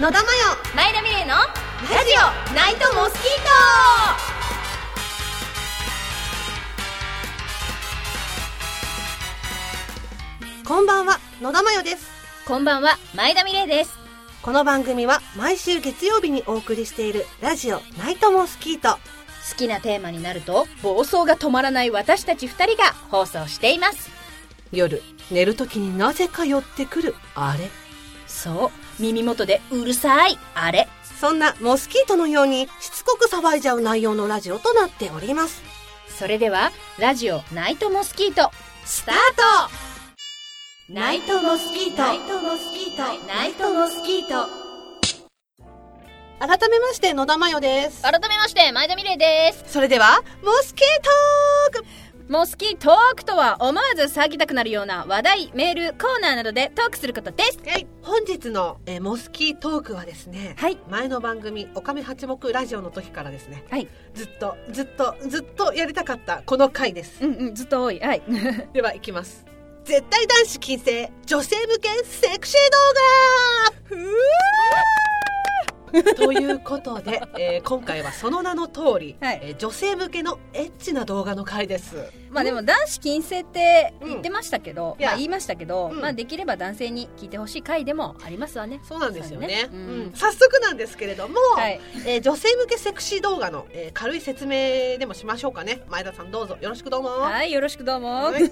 野田真前田美玲のラジオナイトモスキー代こんばんは野田真代です。トこんばんは前田美玲です。この番組は毎週月曜日にお送りしているラジオナイトモスキート。好きなテーマになると暴走が止まらない私たち二人が放送しています。夜寝る時になぜか寄ってくるあれ。そう耳元でうるさい。あれ？そんなモスキートのようにしつこく騒いじゃう内容のラジオとなっております。それではラジオナイトモスキートスタート！ナイトモスキート。ナイトモスキート。ナイトモスキート。改めまして野田真代です。改めまして前田美玲です。それではモスキートークモスキートークとは思わず騒ぎたくなるような話題メールコーナーなどでトークすることです。はい、本日の、えーモスキートークはですね、はい。前の番組「おかめ八目ラジオ」の時からですねはい。ずっとずっとずっとやりたかったこの回です。うんうんずっと多い。はい。ではいきます。絶対男子禁制女性向けセクシー動画 ということで、えー今回はその名の通り、はい。えー女性向けのエッチな動画の回です。まあでも男子禁制って言ってましたけど、いや。まあ言いましたけど、うん。まあできれば男性に聞いてほしい回でもありますわね。そうなんですよね。ね。うん。うん。早速なんですけれども、はい。えー女性向けセクシー動画の、えー軽い説明でもしましょうかね。前田さんどうぞ。よろしくどうも。はいよろしくどうも、はい。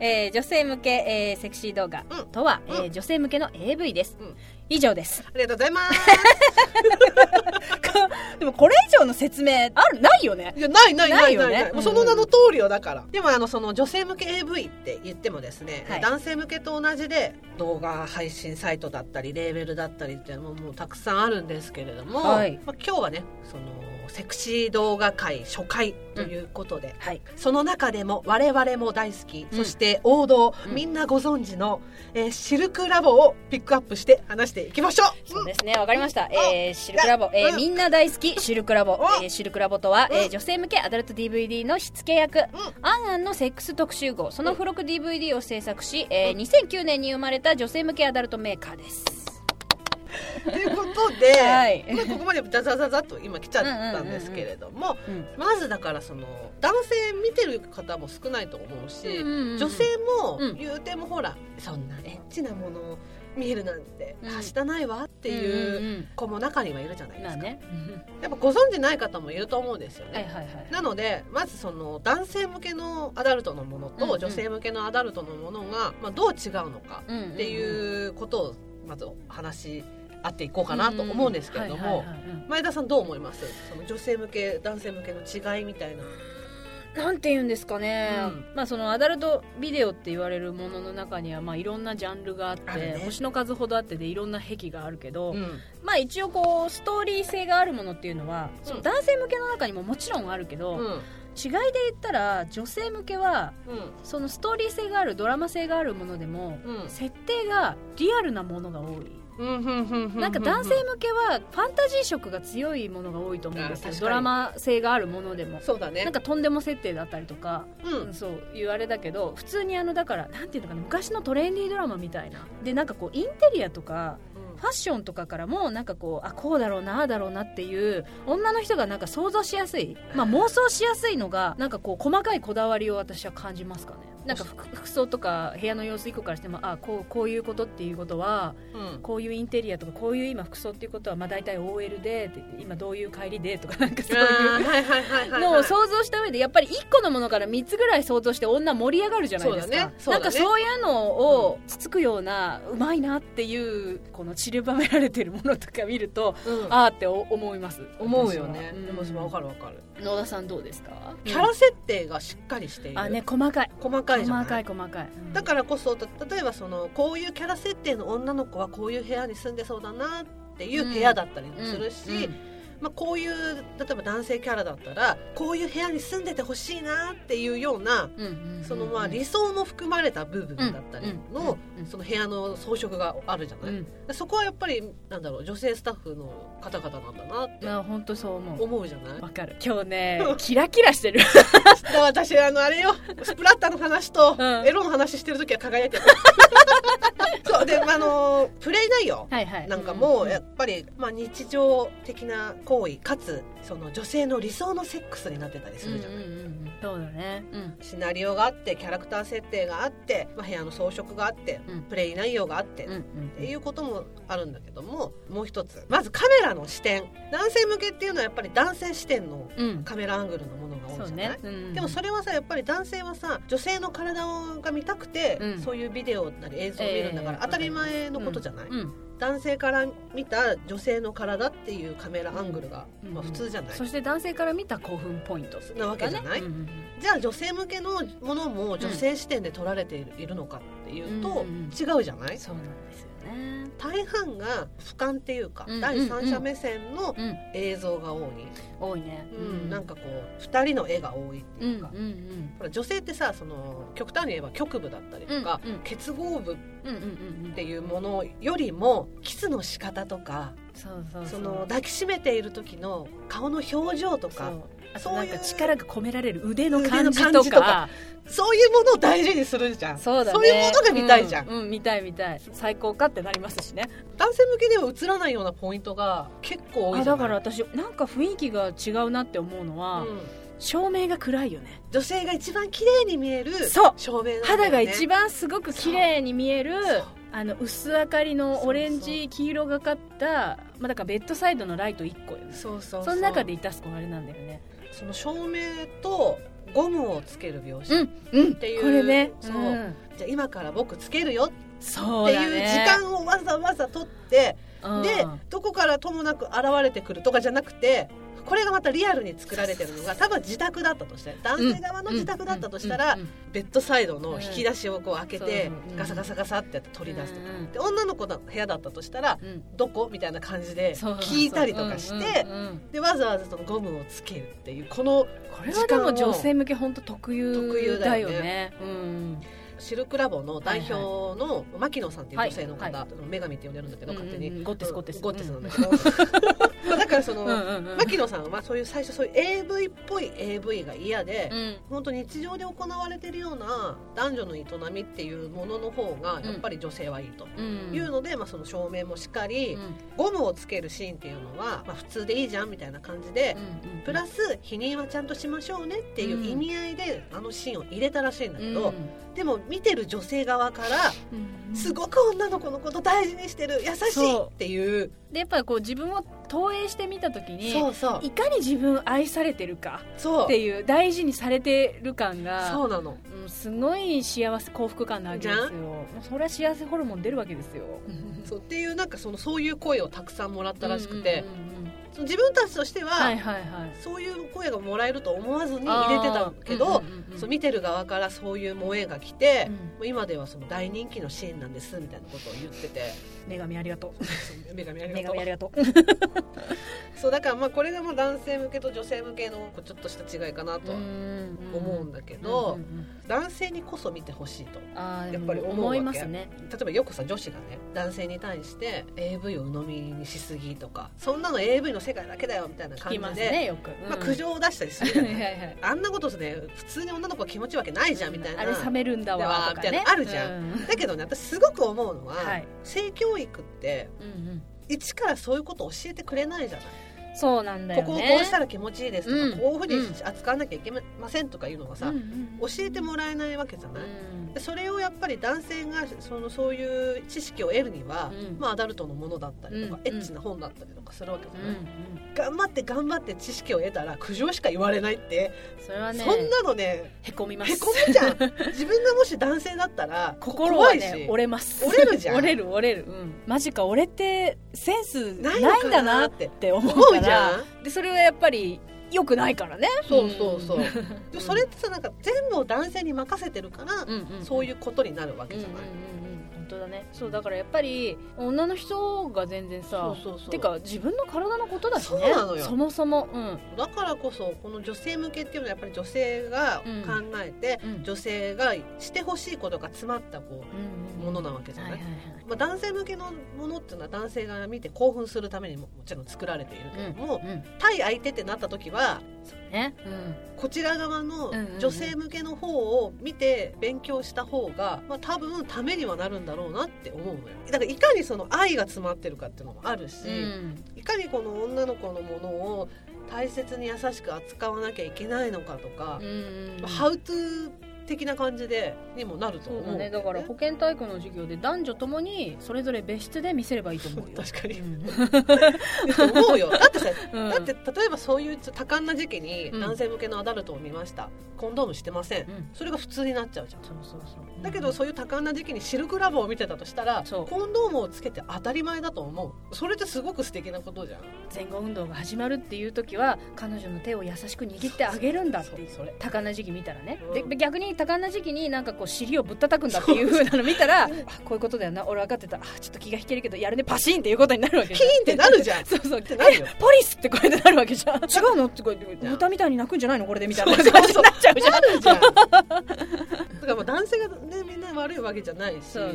えー女性向け、えーセクシー動画うんとは、うん。えー女性向けの AV です、うん以上です。ありがとうございます。でもこれ以上の説明ある？ないよね。いやないないないないない。よね。その名の通りよだから、でもあのその女性向け AV って言ってもですね、はい。男性向けと同じで動画配信サイトだったりレーベルだったりっていうのももうたくさんあるんですけれども、はい。まあ、今日はねそのセクシー動画界初回ということで、はい。その中でも我々も大好き、うん。そして王道、うん。みんなご存知の、えーシルクラボをピックアップして話していきましょう。そうですねわかりました、えーシルクラボ、えーうん。みんな大好きシルクラボ、おえーシルクラボとは、えーうん女性向けアダルト DVD の火付け役、うん。アンアンのセックス特集号。その付録 DVD を制作し、えー2009年に生まれた女性向けアダルトメーカーです。ということで、はい。まあここまでザザザザっと今来ちゃったんですけれども、うんまずだからその男性見てる方も少ないと思うし、うんうんうん女性もうん。言うてもほら、そんなエッチなものを見えるなんてうん。はしたないわっていううん子も中にはいるじゃないですか、やっぱご存知ない方もいると思うんですよね、なのでまずその男性向けのアダルトのものと女性向けのアダルトのものが、まあ、どう違うのかっていうことをまず話し合っていこうかなと思うんですけれども前田さんどう思います？その女性向け男性向けの違いみたいななんて言うんですかね、うん。まあそのアダルトビデオって言われるものの中にはまあいろんなジャンルがあってね。星の数ほどあってでいろんな癖があるけど、うん。まあ一応こうストーリー性があるものっていうのは、うん。その男性向けの中にももちろんあるけど、うん。違いで言ったら女性向けはうん。そのストーリー性があるドラマ性があるものでも、うん。設定がリアルなものが多い、うんなんか男性向けはファンタジー色が強いものが多いと思うんですよ。ドラマ性があるものでも。そうだね。なんかとんでも設定だったりとか、うん。そういうあれだけど普通にあのだからなんていうのかな昔のトレンディードラマみたいな。でなんかこうインテリアとかファッションとかからもなんかこうあこうだろうなああだろうなっていう女の人がなんか想像しやすい、まあ、妄想しやすいのがなんかこう細かいこだわりを私は感じますかねなんか服服装とか部屋の様子一個からしてもあこうこういうことっていうことはうん。こういうインテリアとかこういう今服装っていうことはまあ大体 OL で今どういう帰りでとかなんかそういうのを想像した上でやっぱり1個のものから3つぐらい想像して女盛り上がるじゃないですか、そうだね。ね。なんかそういうのをつつくようなうまいなっていうこの散りばめられてるものとか見ると、うん。ああって思います。思うよね。でもそれわかるわかる。野田さんどうですか？キャラ設定がしっかりしている。あね細かい。細かいじゃない？細かい細かい、うん。だからこそた例えばそのこういうキャラ設定の女の子はこういう部屋に住んでそうだなっていう部屋だったりもするし、まあ、こういう例えば男性キャラだったらこういう部屋に住んでてほしいなっていうようなそのまあ理想も含まれた部分だったりうんのその部屋の装飾があるじゃない、うん。そこはやっぱりなんだろう女性スタッフの方々なんだなってまあ本当そう思う。思うじゃない？わかる。今日ね キラキラしてる。私あのあれよ。スプラッタの話とうん。エロの話してる時は輝いてる。そう。で、あのプレイ内容なんかもうん。やっぱり、まあ、日常的な行為かつその女性の理想のセックスになってたりするじゃない、うんうんうんうん。そうだね。うん。シナリオがあってキャラクター設定があって、まあ、部屋の装飾があって、うん。プレイ内容があって、うんうんっていうこともあるんだけどももう一つ。まずカメラの視点。男性向けっていうのはやっぱり男性視点のうん。カメラアングルのものが多そいうじゃない？ね、うんでもそれはさやっぱり男性はさ女性の体が見たくて、うん。そういうビデオなり映像を見るんだから、えー当たり前のことじゃない、うん男性から見た女性の体っていうカメラアングルが、うんまあ、普通じゃない、そして男性から見た興奮ポイント。なわけじゃない、うんうんじゃあ女性向けのものも女性視点で撮られている,、のかっていうと、違うじゃない？そうなんですよね。大半が俯瞰っていうか、うん第三者目線のうん。映像が多い、多いね。うんなんかこう2人の絵が多いっていうか、うんうんほら女性ってさその極端に言えば局部だったりとか、うんうん。結合部っうんうんうんうん。ていうものよりもキスの仕方とかその抱きしめている時の顔の表情とかそういうなんか力が込められる腕の感じととか。かそういうものを大事にするじゃん。そうだね。いうものが見たいじゃん、うん、うん見たい見たい。最高かってなりますしね。男性向けでは映らないようなポイントが結構多いだから私なんか雰囲気が違うなって思うのは、うん。照明が暗いよね。女性が一番綺麗に見えるそう。照明ね。肌が一番すごく綺麗に見えるそう。あの薄明かりのオレンジ黄色がかったまあ、だからベッドサイドのライト1個よね。そうそうその中でいたす子あれなんだよねその照明とゴムをつける描写、うんうん。ていうこれね。そう。ん。じゃあ今から僕つけるよ。そうだっていう時ね間をわざわざ取って、うん。でどこからともなく現れてくるとかじゃなくてこれがまたリアルに作られてるのが多分自宅だったとして男性側の自宅だったとしたら、ベッドサイドの引き出しをこう開けて、ガサガサガサってやって取り出すとか、うんで女の子の部屋だったとしたらどこみたいな感じで聞いたりとかしてでわざわざそのゴムをつけるっていうこのこれはでも女性向け本当特特有有だよだよね。ねうんシルクラボの代表の牧野さんっていう女性の方、は女神って呼んでるんだけど勝手に、ゴッテスゴッテス。ゴッテスなんだけど、だからその、牧野さんはそういう最初そういう AV っぽい AV が嫌で、うん。本当日常で行われてるような男女の営みっていうものの方がやっぱり女性はいいと。うん。いうので、まあ、その照明もしっかり、うん。ゴムをつけるシーンっていうのは、まあ、普通でいいじゃんみたいな感じで、うんプラス否認はちゃんとしましょうねっていう意味合いで、あのシーンを入れたらしいんだけど、でも見てる女性側からうん。すごく女の子のこと大事にしてる優しいっていう。でやっぱりこう自分を投影してみた時にそうそう。いかに自分愛されてるかっていう大事にされてる感がそうなの。うんすごい幸せ幸福感なわけですよ。それは幸せホルモン出るわけですよ。そう。っていうなんかそのそういう声をたくさんもらったらしくて、うんうんうん自分たちとしては、はいはいはい。そういう声がもらえると思わずに入れてたけど、うんうんうんそう見てる側からそういう萌えが来て、うん。今ではその大人気のシーンなんですみたいなことを言ってて。女神ありがとう。女神あり女がとう。そうだからまあこれがまあ男性向けと女性向けのちょっとした違いかなとは思うんだけど、うんうんうん男性にこそ見てほしいとやっぱり思うわけ。思いますね。例えばよくさ女子がね男性に対して AV を鵜呑みにしすぎとかそんなの AV の世界だけだよみたいな感じで、ねよく、まあ、苦情を出したりする はいあんなことね普通に女の子が気持ちわけないじゃんみたいな、あれ冷めるんだわとかね。みたいなのあるじゃん。うん。だけどね私すごく思うのは、はい。性教育ってうんうん。一からそういうことを教えてくれないじゃない、そうなんだよね。ここをこうしたら気持ちいいですとか、うん。こういうふうに扱わなきゃいけませんとかいうのがさ、うんうん教えてもらえないわけじゃない、うん。でそれをやっぱり男性がそのそういう知識を得るには、うん。まあ、アダルトのものだったりとか、うんエッチな本だったりとかするわけじゃうんない、うん頑張って頑張って知識を得たら苦情しか言われないって、それはねそんなのねへこみます。へこむじゃん。自分がもし男性だったら心はね折れます。折れるじゃん。折れる折れる、うん、マジか俺ってセンスなないんだなっってて思うじからゃん。でそれはやっぱり良くないからね。そうそうそう、それってさなんか全部を男性に任せてるから、そういうことになるわけじゃない、うん本当だね。そうだからやっぱり女の人が全然さそうそうそう。てか自分の体のことだしね。そうなのよ。そもそも。うん。だからこそこの女性向けっていうのはやっぱり女性が考えて、うん。女性がしてほしいことが詰まったこうんうものなわけじゃない。い、ははいはいまあ、男性向けのものっていうのは男性が見て興奮するためにももちろん作られているけれども、うん対相手ってなった時はね。うん。こちら側のうんうんうん。女性向けの方を見て勉強した方が、まあ、多分ためにはなるんだだろうなって思うのよ。だからいかにその愛が詰まってるかっていうのもあるし、うん。いかにこの女の子のものを大切に優しく扱わなきゃいけないのかとかう、んまあハウトゥー的な感じでにもなると思う。そうだね。だから保健体育の授業で男女ともにそれぞれ別室で見せればいいと思うよ。確かに。うん。思うよ。だってさうん。だって例えばそういう多感な時期にうん。男性向けのアダルトを見ました、コンドームしてません。うん。それが普通になっちゃうじゃん。そうそうそうだけどそういう多感な時期にシルクラボを見てたとしたらコンドームをつけて当たり前だと思う。それってすごく素敵なことじゃん。前後運動が始まるっていう時は彼女の手を優しく握ってあげるんだっていう。多感な時期見たらね、うん。で逆に多感な時期になんかこう尻をぶったたくんだっていう風なの見たらあこういうことだよな。俺分かってた。あちょっと気が引けるけどやるね。パシンっていうことになるわけじゃん。キーンってなるじゃん。そうそう。ってなるよえポリスってこうやってなるわけじゃん。違うのってこうやって豚みたいに鳴くんじゃないのこれでみたいなそうそう感じになっちゃうじゃん。だからもう男性がねみんな悪いわけじゃないしそれっ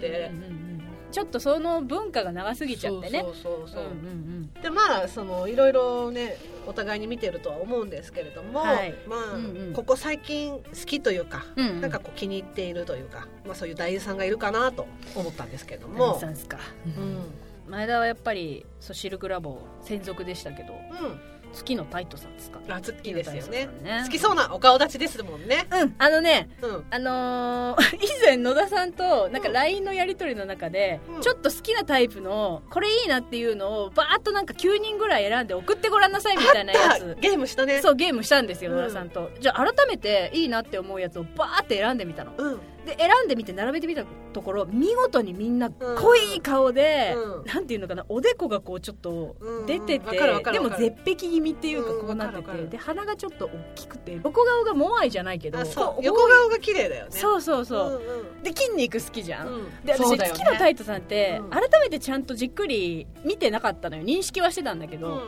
てうん。うんうんちょっとその文化が長すぎちゃってね。そうそうそうそう、うんうんでまあそのいろいろねお互いに見てるとは思うんですけれども、はい。まあ、うんうん。ここ最近好きというか、うんうん。なんかこう気に入っているというか、まあ、そういう男優さんがいるかなと思ったんですけれどうんも何さんですか、うん。前田はやっぱりそうシルクラボ専属でしたけど。うん好きのタイトさんですか？あ好きですよね。ね。好きそうなお顔立ちですもんね。うんあのねうん。あのー 以前野田さんとなんかうん。LINE のやり取りの中で、うん。ちょっと好きなタイプのこれいいなっていうのをバーッとなんか9人ぐらい選んで送ってごらんなさいみたいなやあつゲームしたね。そうゲームしたんですようん。野田さんと、じゃあ改めていいなって思うやつをバーって選んでみたの。うんで選んでみて並べてみたところ見事にみんなうん。濃い顔で、うん。なんていうのかなおでこがこうちょっとうん。出てて、わかるわかるでも絶壁気味っていうかうん。こうなってわかるわかる。てで鼻がちょっと大きくて横顔がモアイじゃないけど横顔が綺麗だよね。そうそうそう、うんで筋肉好きじゃん、うん。うんで私、ね好きなタイトさんって、うん。改めてちゃんとじっくり見てなかったのよ。認識はしてたんだけど、うん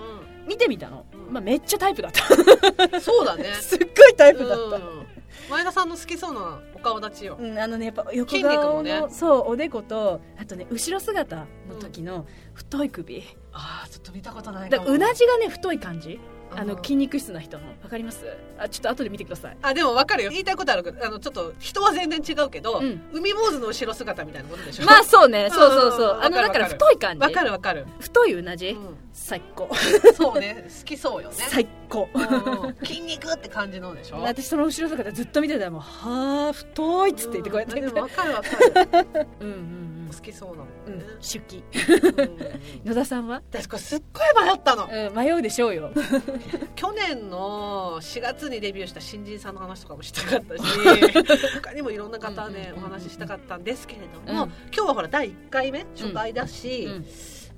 見てみたの、うん。まあ、めっちゃタイプだった。うんそうだね。すっごいタイプだった、うん前田さんの好きそうなお顔立ちよ。うん、あのねやっぱ横筋肉顔の、もね。そうおでことあとね後ろ姿の時の太い首、ああちょっと見たことないだかうなじがね太い感じ？あのうん筋肉質な人の。わかります？あちょっと後で見てください。あでも分かるよ。言いたいことあるけどあのちょっと人は全然違うけど、うん。海坊主の後ろ姿みたいなことでしょ？まあそうね。そうそうそう。うんあのだから太い感じ。分かる分かる、太いうなじ、う最高。ん、そうね。好きそうよね。最高。うんうん。筋肉って感じのでしょ？私その後ろ姿ずっと見てたらもうはあ太いっつって言ってこうやって。ん。でも分かる分かる。うんうん好きそうなもうん。んね、手記うん。野田さんは、私これすっごい迷ったの。うん、迷うでしょうよ。去年の4月にデビューした新人さんの話とかもしたかったし 他にもいろんな方ねうんお話ししたかったんですけれどうん。も、今日はほら第1回目初回だし、うん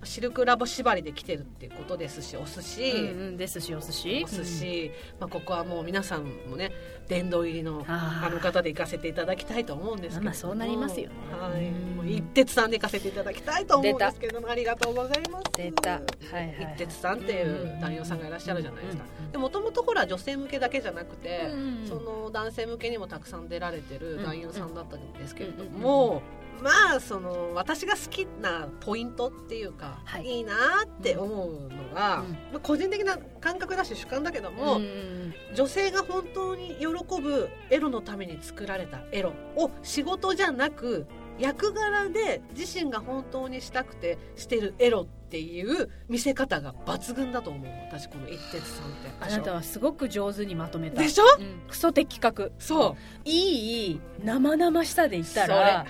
シルクラボ縛りで来てるっていうことですしお寿司、うんうんですしお寿司。お寿司、まあ、ここはもう皆さんもね殿堂入りのあの方で行かせていただきたいと思うんですけども。まあそうなりますよね。はい、うんもう一徹さんで行かせていただきたいと思うんですけれども。ありがとうございます。出た。はいはいはい。一徹さんっていう男優さんがいらっしゃるじゃないですか。でもともとほら女性向けだけじゃなくて、うんその男性向けにもたくさん出られてる男優さんだったんですけれどうんも、まあその私が好きなポイントっていうか、はい。い、いなって思うのが、うん。まあ、個人的な感覚だし主観だけども、うんうん女性が本当に喜ぶエロのために作られたエロを仕事じゃなく役柄で自身が本当にしたくてしてるエロっていう見せ方が抜群だと思う私この一徹さんって。あなたはすごく上手にまとめた。でしょ？うん。クソ的確そう。いい生々しさで言ったら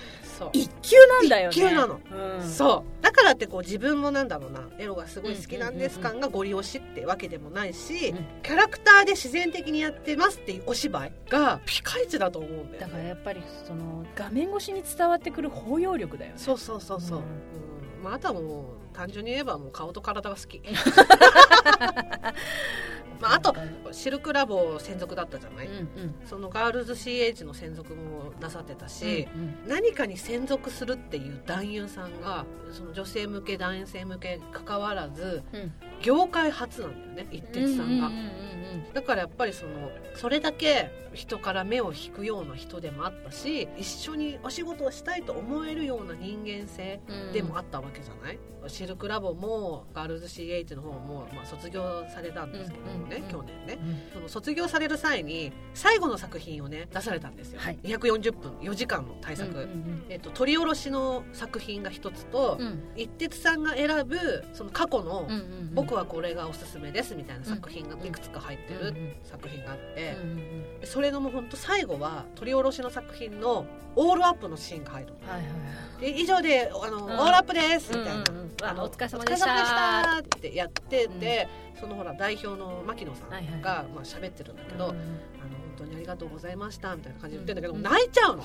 一級なんだよね。一級なの。うん。そう。だからってこう自分もなんだろうな。エロがすごい好きなんです感がご利用しってわけでもないし、うん。キャラクターで自然的にやってますっていうお芝居がピカイチだと思うんだよね。だからやっぱりその画面越しに伝わってくる包容力だよね。そうそうそうそう、うん。うん。まあ、あとはもう単純に言えばもう顔と体が好き。まああとシルクラボ専属だったじゃない、うんうん。そのガールズ CH の専属もなさってたし、うん何かに専属するっていう男優さんがその女性向け男性向け関わらずうん。業界初なんだよね一徹さんが、うんうんうん。だからやっぱりそのそれだけ人から目を引くような人でもあったし一緒にお仕事をしたいと思えるような人間性うん。でもあったわけじゃない、シルクラボもガールズ CH の方も、まあ、卒業されたんですけどもね、うんうんうん去年ね。うん。その卒業される際に最後の作品をね出されたんですよ、はい。240分4時間の大作、うんうんえっと、取り下ろしの作品が一つと、うん。うん一徹さんが選ぶその過去の、うんうん僕はこれがおすすめですみたいな作品がいくつか入ってる作品があって、うんうんうん。それのもうほんと最後は取り下ろしの作品のオールアップのシーンが入るの。はいはい以上であの、ん。オールアップですみたいな、あのあお疲れ様でした。ってやってて、そのほら代表の牧野さんが、はいはい。まあ喋ってるんだけど、当にありがとうございましたみたいな感じで言ってんだけど、うん泣いちゃうの。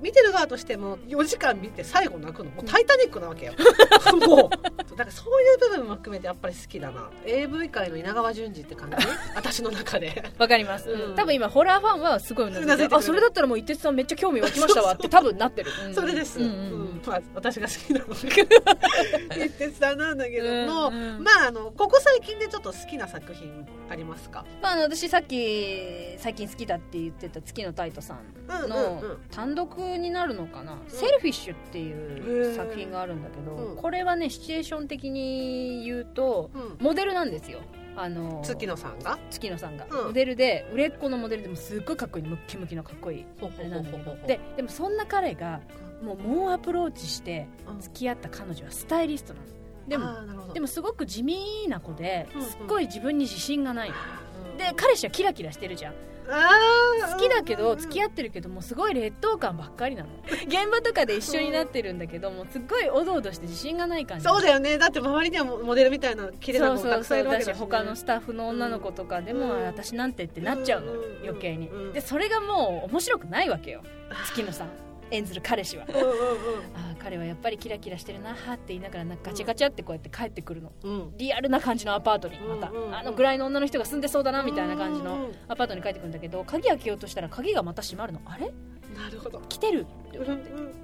見てる側としても4時間見て最後泣くのもう「タイタニック」なわけよ。もう。だからそういう部分も含めてやっぱり好きだな。AV 界の稲川淳二って感じ？私の中で。わかります、うん。多分今ホラーファンはすごいうなずあそれだったらもう一徹さんめっちゃ興味湧きましたわって 多分なってる、うん。それです、うんううん。ん。まあ、私が好きなのが一徹さんなんだけども、うんうん。まああのここ最近でちょっと好きな作品ありますか？まあ、私さっき最近好きだって言ってた月野太斗さんうんうんのうん単独になるのかな「セルフィッシュ」っていう作品があるんだけど、うん。これはねシチュエーション的に言うとうん。モデルなんですよ。あの月野さんが？月野さんが、うん。モデルで売れっ子のモデルでもすっごいかっこいいムッキムキのかっこいいほうあれなんだけどほう。ほうほうででもそんな彼がもう猛アプローチしてうん付き合った彼女はスタイリストなの。でもでもすごく地味な子でうんうん。すっごい自分に自信がない。のうんで彼氏はキラキラしてるじゃん。好きだけど付き合合ってるけどもうすごい劣等感ばっかりなの。現場とかで一緒になってるんだけどもうすっごいおどおどして自信がない感じ。そうだよね。だって周りにはモデルみたいな綺麗な子もたくさんいるわけだしね。他のスタッフの女の子とかでも、うん。私なんてってなっちゃうの、うん。余計に、うん。でそれがもう面白くないわけよ。月野さん演ずる彼氏は。うんうんああ彼はやっぱりキラキラしてるなはって言いながらなんかガチャガチャってこうやって帰ってくるの。うん。うんリアルな感じのアパートに。また、うんうん。うんあのぐらいの女の人が住んでそうだなみたいな感じのアパートに帰ってくるんだけど鍵開けようとしたら鍵がまた閉まるの。あれ？なるほど。来てるって。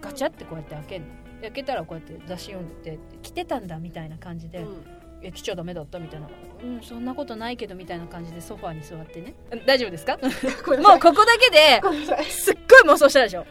ガチャってこうやって開けるの。で開けたらこうやって雑誌読んでて来てたんだみたいな感じで、うんえ来ちゃダメだったみたいな。うんそんなことないけどみたいな感じでソファーに座ってね。大丈夫ですか？もうここだけですっごい妄想したでしょ？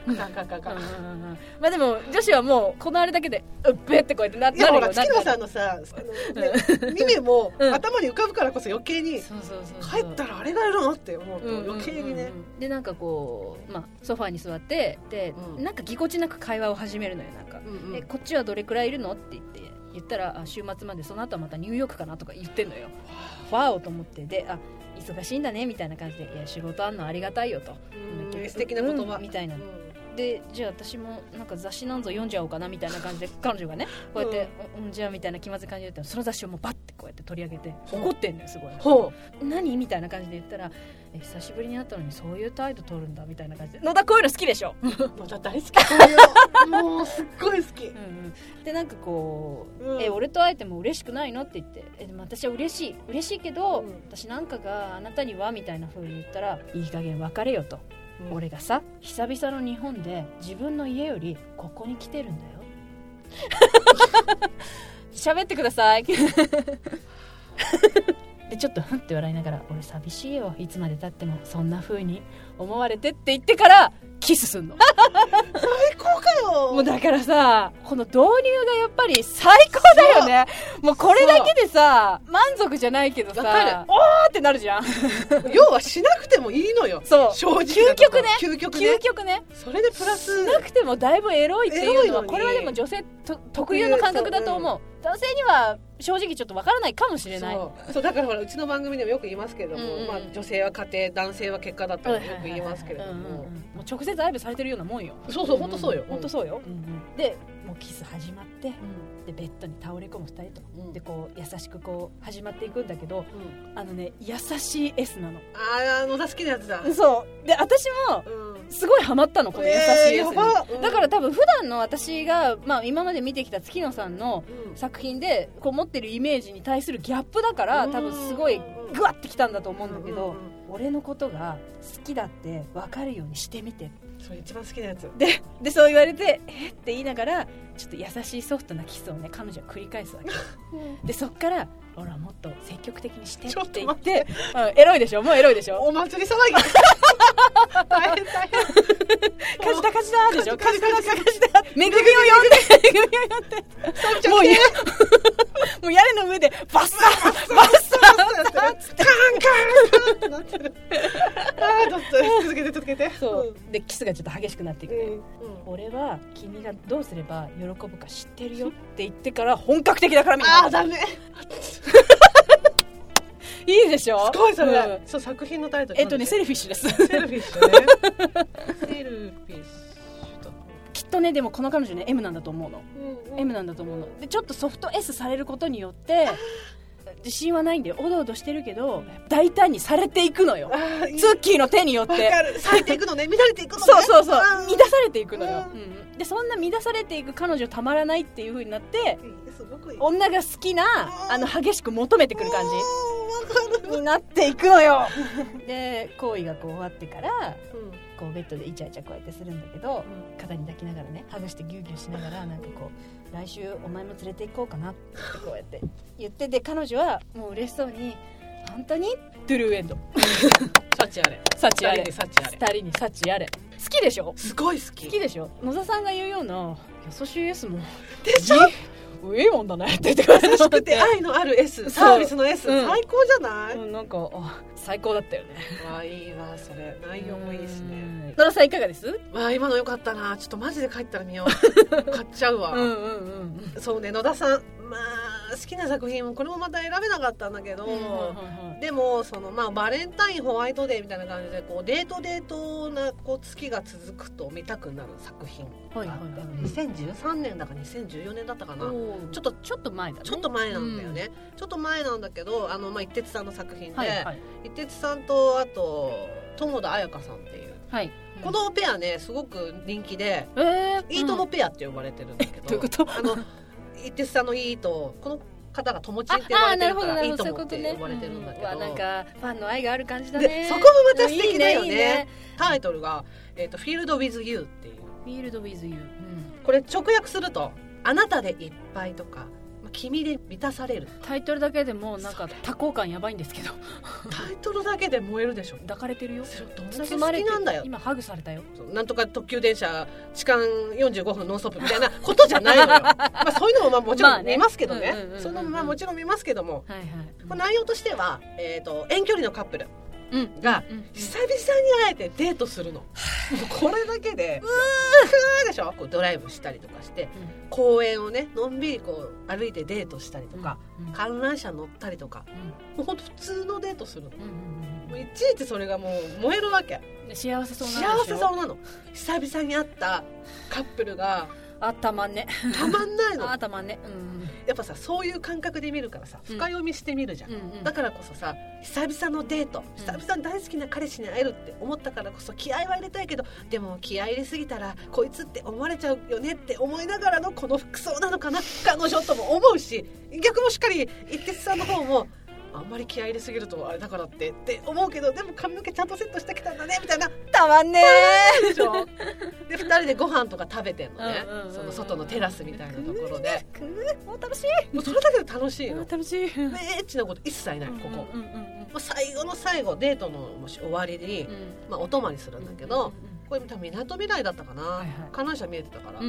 まあでも女子はもうこのあれだけでうっべってこうやってななるいやほら月野さんのさあの、ね、ミメもうん。頭に浮かぶからこそ余計に帰ったらあれがいるのって思うと余計にね。でなんかこう、まあ、ソファーに座ってで、うん。なんかぎこちなく会話を始めるのよなんか、うんうん。えこっちはどれくらいいるの？って言って言ったらあ週末までその後はまたニューヨークかなとか言ってんのよ。わおと思って。であ忙しいんだねみたいな感じで。いや仕事あんのありがたいよと。うん素敵な言葉。うんみたいな。うん。でじゃあ私もなんか雑誌なんぞ読んじゃおうかなみたいな感じで彼女がねこうやって、うん、じゃあみたいな気まずい感じで言ったらその雑誌をもうバッてこうやって取り上げてう。ん怒ってんのよすごい。ほ何？みたいな感じで言ったらえ久しぶりに会ったのにそういう態度取るんだみたいな感じで。野田こういうの好きでしょ、う野田大好き。そういうの。もうすっごい好き。うんうん、でなんかこう、うん。え俺と会えても嬉しくないの？って言って。えでも私は嬉しい。嬉しいけど、うん。私なんかがあなたには？みたいな風に言ったらいい加減別れよと、うん。俺がさ久々の日本で自分の家よりここに来てるんだよ 喋ってください。でちょっとふんって笑いながら俺寂しいよ。いつまでたってもそんな風に思われてって言ってからキスすんの。最高かよ。もうだからさこの導入がやっぱり最高だよね。もうこれだけでさ満足じゃないけどさ。おーってなるじゃん。要はしなくてもいいのよ。そう。正直究極ね。究極ね。究極ね。それでプラス。しなくてもだいぶエロいっていうのはこれはでも女性と特有の感覚だと思う。男性には正直ちょっとわからないかもしれない。そう。だからほらうちの番組でもよく言いますけれども、うんうんまあ、女性は家庭男性は結果だったらよく言いますけれどうんうんうん。ももう直接愛撫されてるようなもんよ。そうそう本当そうよ。本当そうよ、でもうキス始まってでベッドに倒れ込む2人と、うん。でこう優しくこう始まっていくんだけどうん。あのね優しい S なの。ああ野田好きなやつだ、そう。で私もうん、すごいハマったのこの優しい S だから多分普段の私が、まあ、今まで見てきた月野さんのうん。作品でこう持ってるイメージに対するギャップだから多分すごいグワッてきたんだと思うんだけど、俺のことが好きだって分かるようにしてみてそれ一番好きなやつ。で でそう言われて「えっ?」て言いながらちょっと優しいソフトなキスをね彼女は繰り返すわけ。でそっから「ほらもっと積極的にして」って言ってうん、エロいでしょ？もうエロいでしょ？お祭り騒ぎ。大 変大変。カジタカジタでしょ？カジタカジタカジタめぐみを呼んで。めぐみを呼んで。もうやもう屋根の上でバッサーバッサーカンカンって。なって。るああどっと続けて続けて。そう。でキスがちょっと激しくなっていくね、うん。俺は君がどうすれば喜ぶか知ってるよって言ってから本格的だからみああダメ。いいでしょ？すごいそれ、うん。そう作品のタイトル。えっとねセルフィッシュです。セルフィッシュね。セルフィッシュと、きっとねでもこの彼女ね M なんだと思うの、うん。M なんだと思うの。でちょっとソフト S されることによって 自信はないんだよおどおどしてるけど大胆にされていくのよ。ツッキーの手によっわてかる。咲いていくのね。乱れていくのね。そうそうそう。あ乱ーされていくのよ、ううん。でそんな乱されていく彼女たまらないっていう風になっていいすごくいい。女が好きなあの激しく求めてくる感じになっていくのよで行為がこう終わってからうん。こうベッドでイチャイチャこうやってするんだけど肩に抱きながらねハグしてギューギューしながら なんかこう来週お前も連れて行こうかなってこうやって言ってで彼女はもう嬉しそうに「本当に?」トゥルーエンド。幸あれ。幸あれ。二人に幸あれ。二人に幸あれ。好きでしょ？すごい好き。好きでしょ？野田さんが言うような優しい S も。でしょ？いいもんだねって言ってくれ優しくて 愛のある S サービスの S、うん。最高じゃない、うんなんかあ最高だったよね。わあいいわそれ。内容もいいしね。うん。野田さんいかがです？わあ今のよかったな。ちょっとマジで帰ったら見よう。買っちゃうわ、うんうんうんそうね野田さんまあ好きな作品もこれもまた選べなかったんだけど、でもそのまあバレンタインホワイトデーみたいな感じでこうデートデートなこう月が続くと見たくなる作品はいはいはい。2013年だか2014年だったかな、ちょっとちょっと前だね。ちょっと前なんだよね、ちょっと前なんだけどあの、まあ、一徹さんの作品で、はいはい。一徹さんとあと友田彩香さんっていう、はい。このペアねすごく人気で、えーイートのペアって呼ばれてるんだけど、どういうこと？あの一徹さんのイートこの方が友ちんって呼ばれてるからいいと思って呼ばれてるんだけど、わなんかファンの愛がある感じだでねそこもまた素敵だよね。いいねいいね。タイトルが「えーとフィールド・ウィズ・ユー」っていう。フィールドウィズユーこれ直訳すると「あなたでいっぱい」とか「まあ君で満たされる。タイトルだけでもなんか多幸感やばいんですけど」タイトルだけで燃えるでしょ。抱かれてるよ。それどんだけ好きなんだよ。今ハグされたよ。なんとか特急電車痴漢45分ノンストップみたいなことじゃないのよ。まあそういうのもまあもちろん見ますけどね。そういうのもまあもちろん見ますけども。はいはい。内容としては、えー、と遠距離のカップル。うんがうん久々に会えてデートするの。これだけでうわーでしょ？こうドライブしたりとかして公園をねのんびりこう歩いてデートしたりとか、観覧車乗ったりとかうん。もうほんと普通のデートするの。もういちいちそれがもう燃えるわけうん幸せそうなん。でし幸ょせそうなの久々に会ったカップルがあたまんね。たまんないの？あたまんね。うん。やっぱさそういう感覚で見るからさうん。深読みしてみるじゃん、うんうん。だからこそさ久々のデート久々に大好きな彼氏に会えるって思ったからこそ気合は入れたいけどでも気合入れすぎたらこいつって思われちゃうよねって思いながらのこの服装なのかな彼女とも思うし逆もしっかり一徹さんの方もあんまり気合入れすぎるとあれだからってって思うけどでも髪の毛ちゃんとセットしてきたんだねみたいな。たまんねでしょ？で2人でご飯とか食べてんのね。その外のテラスみたいなところで。もう楽しいもうそれだけで楽しいのあ楽しいでエッチなこと一切ないここ、うんう最後の最後デートのもし終わりに、うんまあ、お泊まりするんだけど、これ多分みなとみらいだったかな、観覧車見えてたから、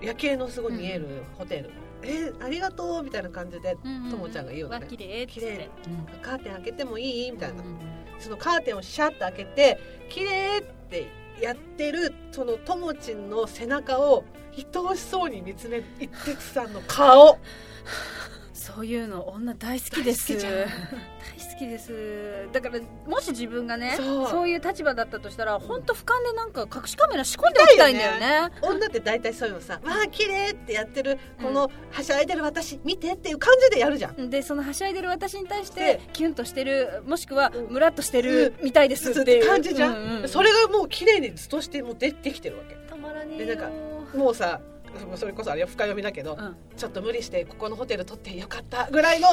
夜景のすごい見えるホテル、えーありがとうみたいな感じでともちゃんが言うのね。わ綺麗綺麗。うん。カーテン開けてもいいみたいな、そのカーテンをシャッと開けて綺麗ってやってるそのともちんの背中を愛おしそうに見つめる一徹さんの顔そういうの女大好きです。大好きです。だからもし自分がねそう。いう立場だったとしたら本当俯瞰でなんか隠しカメラ仕込んでおきたいんだよね。女って大体そういうのさ「わあ綺麗ってやってるこのはしゃいでる私見てっていう感じでやるじゃん。でそのはしゃいでる私に対してでキュンとしてるもしくはうん。ムラっとしてるみたいですって。いう感じじゃん、ううそれがもう綺麗に図としてもう出てきてるわけ。たまらねえよでなんかもうさそれこそあれは深読みだけど、うん。ちょっと無理してここのホテル取ってよかったぐらいの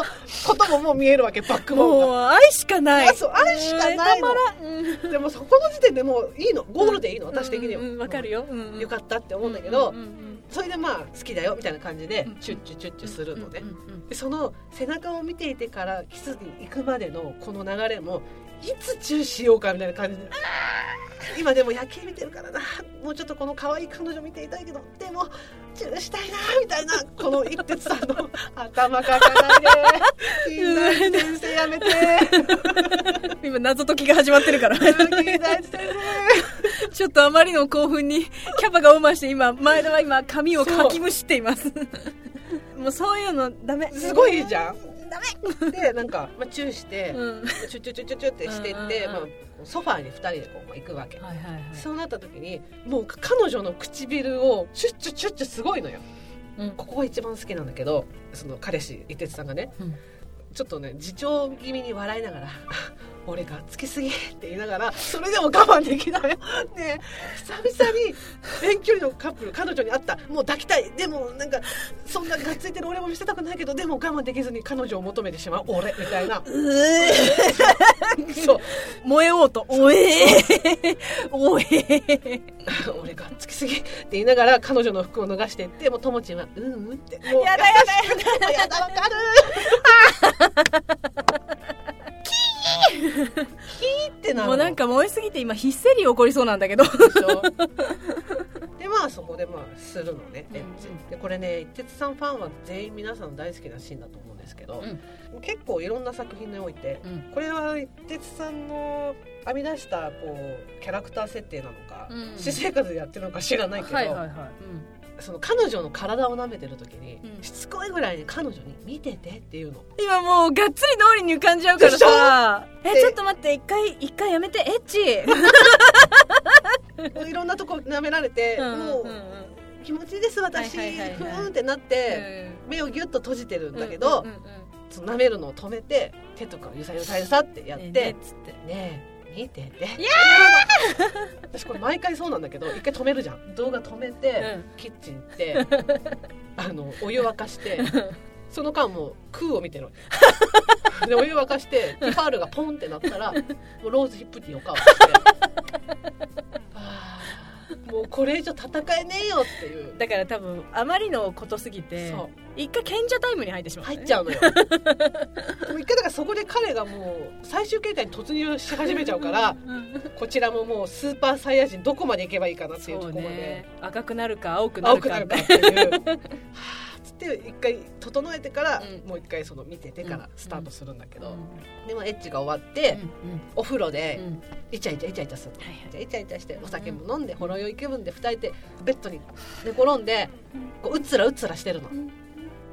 ことももう見えるわけバックボーンもうが。愛しかない。あそう愛しかないの。うんでもそこの時点でもういいの。ゴールでいいの、私的には、うんうんわかるよ、うんうん。よかったって思うんだけど、うんうんうんそれでまあ好きだよみたいな感じでうんチュッチュチュッチュするのね、うんうんうん。でその背中を見ていてからキスに行くまでのこの流れもいつチューしようかみたいな感じで。今でも夜景見てるからな。もうちょっとこの可愛い彼女見ていたいけどでもチューしたいなみたいな。この一徹さんの頭かかないで先生やめて。今謎解きが始まってるから。ちょっとあまりの興奮にキャパがオーバーして今前田は今髪をかきむしっています。もうそういうのダメ。生すごいじゃんダで なんか、まあ、チューして、メうん。チュチュチュチュチュってしていって、うんうんうん。まあ、ソファーに2人でこうまあ行くわけ。はいはいはい。そうなった時にもう彼女の唇をチュッチュチュッチュすごいのよ。うん。ここが一番好きなんだけどその彼氏伊哲さんがね。うんちょっとね自重気味に笑いながら「俺がつきすぎ」って言いながらそれでも我慢できない。ね久々に遠距離のカップル彼女に会った。もう抱きたい。でもなんかそんながっついてる俺も見せたくないけどでも我慢できずに彼女を求めてしまう俺みたいな。そう。燃えようと。おえー。おえー。俺がつきすぎ。って言いながら彼女の服を脱がしていってもうともちんは「うんうん」って。もうやだやだ。優しくてやだ。わかるキーってなもうなんか燃えすぎて今ヒステリー起こりそうなんだけど。でまあそこでまあするのねうんでこれね一徹さんファンは全員皆さん大好きなシーンだと思う。んですけど、結構いろんな作品においてうん。これは一徹さんの編み出したこうキャラクター設定なのか、うん。私生活でやってるのか知らないけど、はいはいはい、その彼女の体を舐めてる時に、うん。しつこいぐらいに彼女に「見てて」っていうの。今もうがっつり通りに浮かんじゃうからさ。えちょっと待って一回一回やめて。エッチ。いろんなとこ舐められて、もう気持ちいいです私、はいはいはいはい。ふーんってなって、目をギュッと閉じてるんだけど、うんうんうん。その舐めるのを止めて手とかをゆさゆさゆさってやって、ねねえつって。え見てて。私これ毎回そうなんだけど一回止めるじゃん。動画止めて、うん。キッチン行って あのお湯沸かして その間もう空を見てるでお湯沸かしてティファールがポンってなったらもうローズヒップティーをかわして。あー もうこれ以上戦えねえよっていう。だから多分あまりのことすぎてそう。一回賢者タイムに入ってしまう、入っちゃうのよ。で も一回だからそこで彼がもう最終形態に突入し始めちゃうからうんこちらももうスーパーサイヤ人どこまで行けばいいかなっていうところまでね。赤くなるか青くな青るか。くなるかっていう。は あつって一回整えてから、うん。もう一回その見ててからうん。スタートするんだけど、うん。でもエッチが終わって、うんお風呂うでん。イチャイチャイチャイチャする。の、はいはい。でイチャイチャしてお酒も飲んでほろ酔い気分で二人でベッドに寝転んでこううつらうつらしてるの、うん。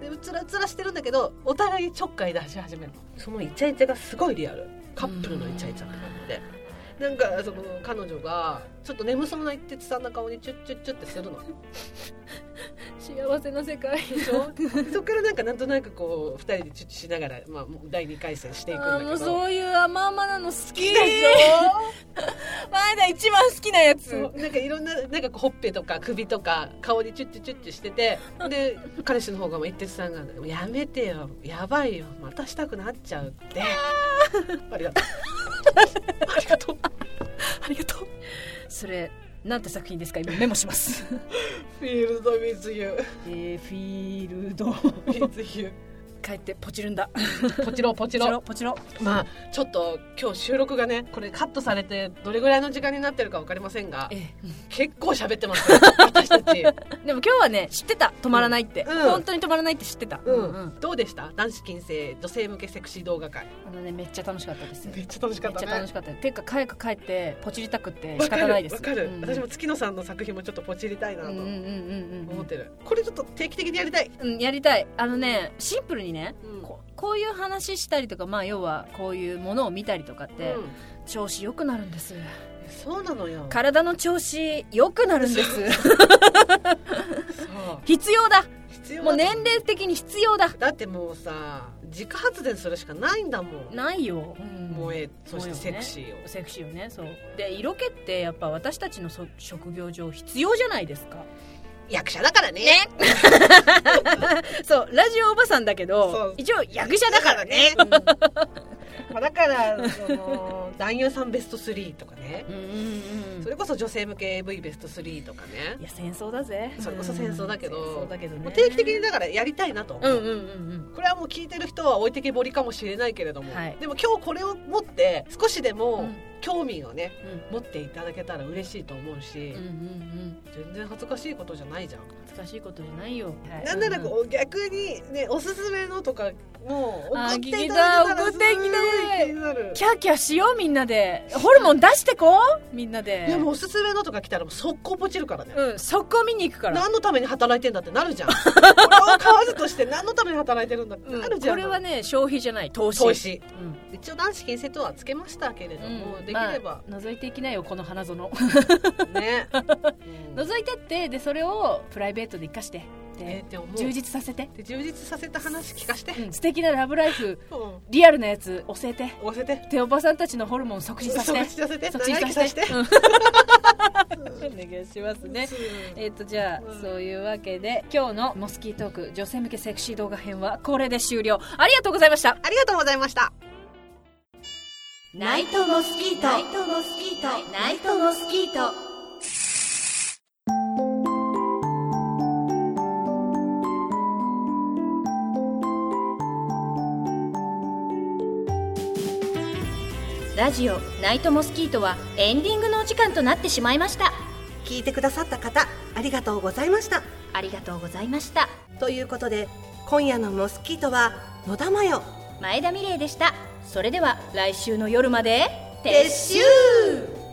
でうつらうつらしてるんだけどお互いちょっかい出し始めるの。そのイチャイチャがすごいリアル。カップルのイチャイチャって。感じで。なんかその彼女がちょっと眠そうな一徹さんな顔にチュッチュッチュッってするの。幸せな世界。でしょ？そこからなんかなんとなくこう二人でチュッチュしながら、まあ、第2回戦していくんだけど。そういう甘々なの好きでし前田一番好きなやつ。なんかいろんななんかこうほっぺとか首とか顔にチュッチュチュッチュしててで彼氏の方がもう一徹さんが「やめてよ。やばいよ。またしたくなっちゃう」って。ありがとうありがとう。ありがとう。それなんて作品ですか？今メモします。フィールド・ウィズ・ユー。えー、フィールド。ウィズ・ユ帰ってポチるんだ。ーポチロポチポチロロポチロまあちょっと今日収録がねこれカットされてどれぐらいの時間になってるか分かりませんがえ結構喋ってます。よ私たち。え でも今日はね知ってた。止まらないって、うん。本当に止まらないって知ってた、うん、どうでした？男子禁制女性向けセクシー動画会。あのねめっちゃ楽しかったです。めっちゃ楽しかめっちったねゃ楽しかったていうか早く帰ってポチりたくって仕方ないです。わかる、うん私も月野さんの作品もちょっとポチりたいなと。うんうんうんうん思ってる、これちょっと定期的にやりたい、うん、うん、やりたい。あのねシンプルにねうん。ここういう話したりとかまあ要はこういうものを見たりとかって、うん。調子良くなるんです。そうなのよ。体の調子良くなるんです。必要だ。必要もうだ年齢的に必要だ。だってもうさ自家発電するしかないんだもん。ないよ、うん。萌えそしてセクシーを、セクシーよねそう。で色気ってやっぱ私たちのそ職業上必要じゃないですか役者だからね。ね。そうラジオおばさんだけそどう。一応役者だからね。だからまあだからその男優さんベスト3とかね。うんうんうんそれこそ女性向け AV ベスト3とかね。いや戦争だぜ。それこそ戦争だけどだけどね。定期的にだからやりたいなと思う、うんうんうんうん。これはもう聞いてる人は置いてけぼりかもしれないけれども、はい。でも今日これを持って少しでうもん興味をね、うん。持っていただけたら嬉しいと思うし、うんうんうん。全然恥ずかしいことじゃないじゃん、恥ずかしいことじゃないよ、はい。なんならううこう逆にねおすすめのとかもう送っていただけたら聞きたい送ってきてすごい。気になる。キャーキャーしようみんなで。ホルモン出してこうみんなで。でもおすすめのとか来たらもう速攻ポチるからね、うん速攻見に行くから。何のために働いてんだってなるじゃん。これを買わずとして何のために働いてるんだってうん。なるじゃん、これはね消費じゃない。投資。投資。うん。一応男子禁制とはつけましたけれども、うん。できれば、まあ覗いていきなよこの花園。ね、うん。覗いてってでそれをプライベートで生かしてで充実させて、で充実させた話聞かして、うん。素敵なラブライフ。うん。リアルなやつ教えて。押せて。でおばさんたちのホルモン促進させて。促進させて。お願いしますね。えっとじゃあ、うん。そういうわけで今日のモスキートーク女性向けセクシー動画編はこれで終了。ありがとうございました。ありがとうございましたナイトモスキート。ナイトモスキート。ナイトモスキート。ラジオナイトモスキートはエンディングのお時間となってしまいました。聞いてくださった方ありがとうございました。ありがとうございました。ということで今夜のモスキートは野田真代前田美玲でしたそれでは来週の夜まで撤収。